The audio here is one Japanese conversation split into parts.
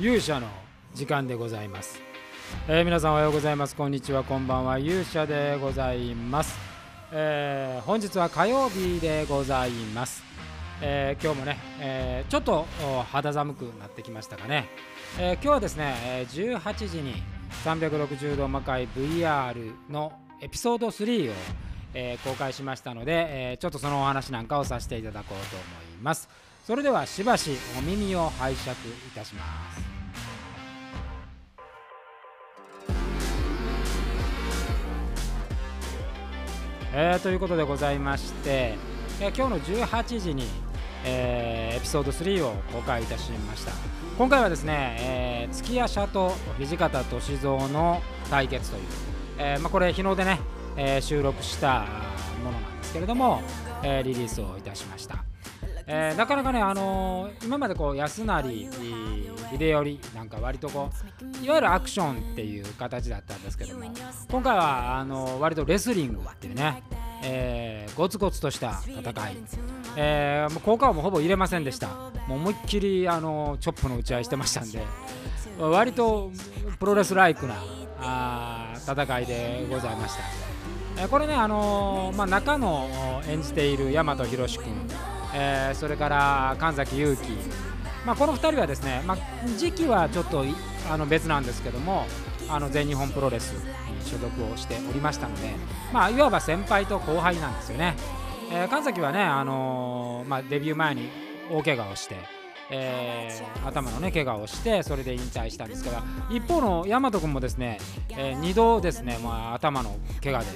勇者の時間でございます、えー皆さんおはようございます。こんにちは。こんばんは。勇者でございます、えー本日は火曜日でございます、えー今日もね、えーちょっと肌寒くなってきましたかね、えー今日はですね、えー18時に360度魔界 VR のエピソード3を、えー公開しましたので、えーちょっとそのお話なんかをさせていただこうと思います。それではしばしお耳を拝借いたします。えーということでございまして、えー今日の18時に、えーエピソード3を公開いたしました。今回はですね、えー月谷社と土方歳三の対決という、えーまあ、これ日の出ね、えー収録したものなんですけれども、えーリリースをいたしました。えーなかなかね、あのー今までこう安成秀頼なんか割とこういわゆるアクションっていう形だったんですけども今回はあのー割とレスリングっていうね、えーゴツゴツとした戦い、えーもう効果音もほぼ入れませんでしたもう思いっきり、あのチョップの打ち合いしてましたんで割とプロレスライクなあ戦いでございました。えこれね、あのーまあ、中野演じている大和宏君、えーそれから神崎勇樹、まあ、この2人はですね、まあ、時期はちょっとあの別なんですけどもあの全日本プロレスに所属をしておりましたので、まあ、いわば先輩と後輩なんですよね。えー神崎はね、あのーまあ、デビュー前に大怪我をして、えー頭のね怪我をしてそれで引退したんですが一方の大和君もですね、え2度ですね、まあ、頭の怪我で、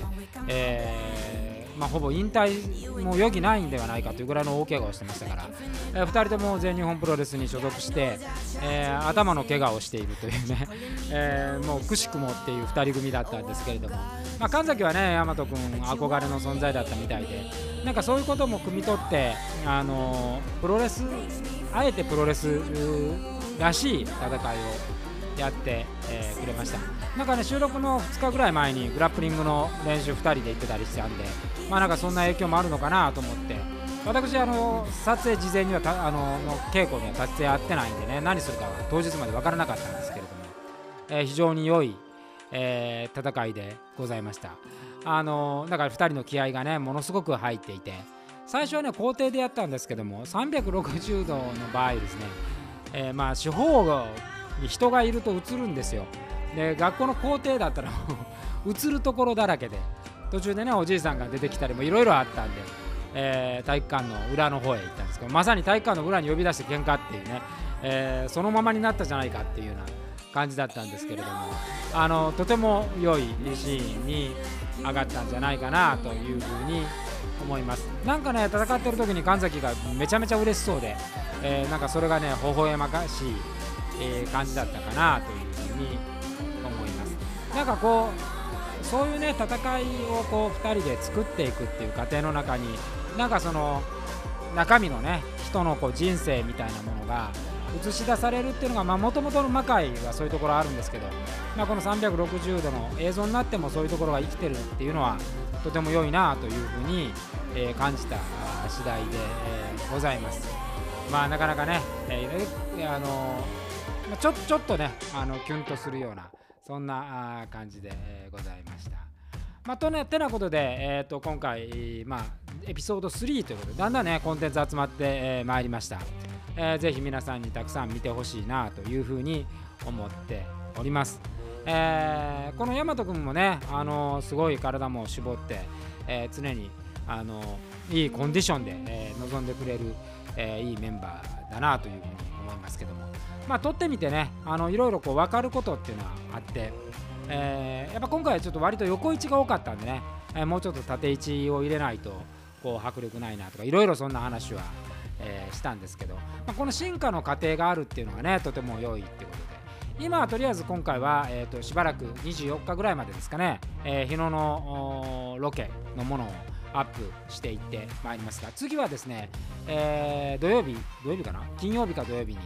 えーまあ、ほぼ引退も余儀ないんではないかというぐらいの大怪我をしてましたから、え2人とも全日本プロレスに所属して、えー頭の怪我をしているというね、えーもうくしくもっていう2人組だったんですけれども、まあ、神崎はね大和君憧れの存在だったみたいでなんかそういうことも汲み取って、あのプロレスあえてプロレスらしい戦いをやって、えーくれました。なんかね収録の2日ぐらい前にグラップリングの練習2人で行ってたりしてたんでまあなんかそんな影響もあるのかなと思って。私あの撮影事前にはあのの稽古には撮影合ってないんでね何するかは当日まで分からなかったんですけれども、えー非常に良い、えー戦いでございました。あのだから2人の気合がねものすごく入っていて最初はね校庭でやったんですけども360度の場合ですね、えーまあ四方に人がいると映るんですよ。で学校の校庭だったらもう 映るところだらけで。途中でねおじいさんが出てきたりもいろいろあったんで、えー体育館の裏の方へ行ったんですけどまさに体育館の裏に呼び出して喧嘩っていうね、えーそのままになったじゃないかっていうような感じだったんですけれどもあのとても良いシーンに上がったんじゃないかなというふうに思います。なんかね戦ってる時に神崎がめちゃめちゃ嬉しそうで、えーなんかそれがね微笑ましい、え感じだったかなというふうに思いますなんかこうそういうね戦いをこう2人で作っていくっていう過程の中になんかその中身のね人のこう人生みたいなものが映し出されるっていうのがもともとの魔界はそういうところあるんですけど、まあ、この360度の映像になってもそういうところが生きてるっていうのはとても良いなというふうに、えー感じた次第で、えーございます。まあなかなかね、えーあのちょちょっとねあのキュンとするようなそんな感じで、ございました。まあ、とね、てなことで、えー、と今回、まあ、エピソード3ということでだんだんねコンテンツ集まってま、えー参りました、えーぜひ皆さんにたくさん見てほしいなというふうに思っております、えーこの大和君もね、あのすごい体も絞って、えー常に、あのいいコンディションで、えー臨んでくれる、えいいメンバーだなというふうに思いますけども。まあ撮ってみてねあのいろいろこう分かることっていうのはあってえーやっぱ今回はちょっと割と横位置が多かったんでね、えーもうちょっと縦位置を入れないとこう迫力ないなとかいろいろそんな話は、えーしたんですけど、まあ、この進化の過程があるっていうのがねとても良いってことで。今はとりあえず今回は、えー、としばらく24日ぐらいまでですかね、えー日野のロケのものをアップしていってまいりますが次はですね、えー土曜日土曜日かな？金曜日か土曜日に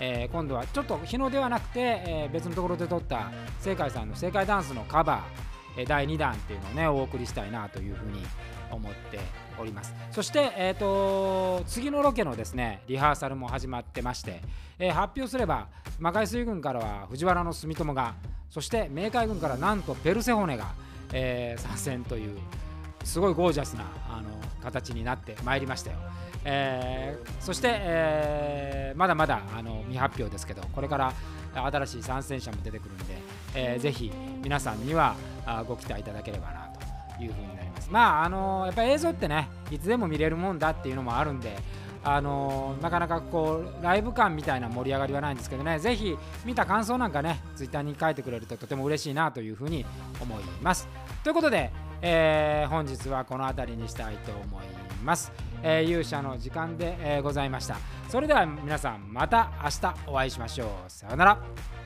えー今度はちょっと日野ではなくて、えー別のところで撮った正解さんの正解ダンスのカバー、え第2弾っていうのをねお送りしたいなというふうに思っております。そして、えーと、次のロケのですねリハーサルも始まってまして、えー、発表すれば魔界水軍からは藤原の住友がそして冥界軍からなんとペルセホネが、えー、参戦というすごいゴージャスなあの形になってまいりましたよ。えー、そして、えー、まだまだあの未発表ですけどこれから新しい参戦者も出てくるんで、えー、ぜひ皆さんにはご期待いただければなというふうになりますまああのやっぱり映像ってねいつでも見れるもんだっていうのもあるんであのなかなかこうライブ感みたいな盛り上がりはないんですけどねぜひ見た感想なんかねツイッターに書いてくれるととても嬉しいなというふうに思いますということで、えー、本日はこの辺りにしたいと思います、えー、勇者の時間で、えー、ございました。それでは皆さんまた明日お会いしましょう。さようなら。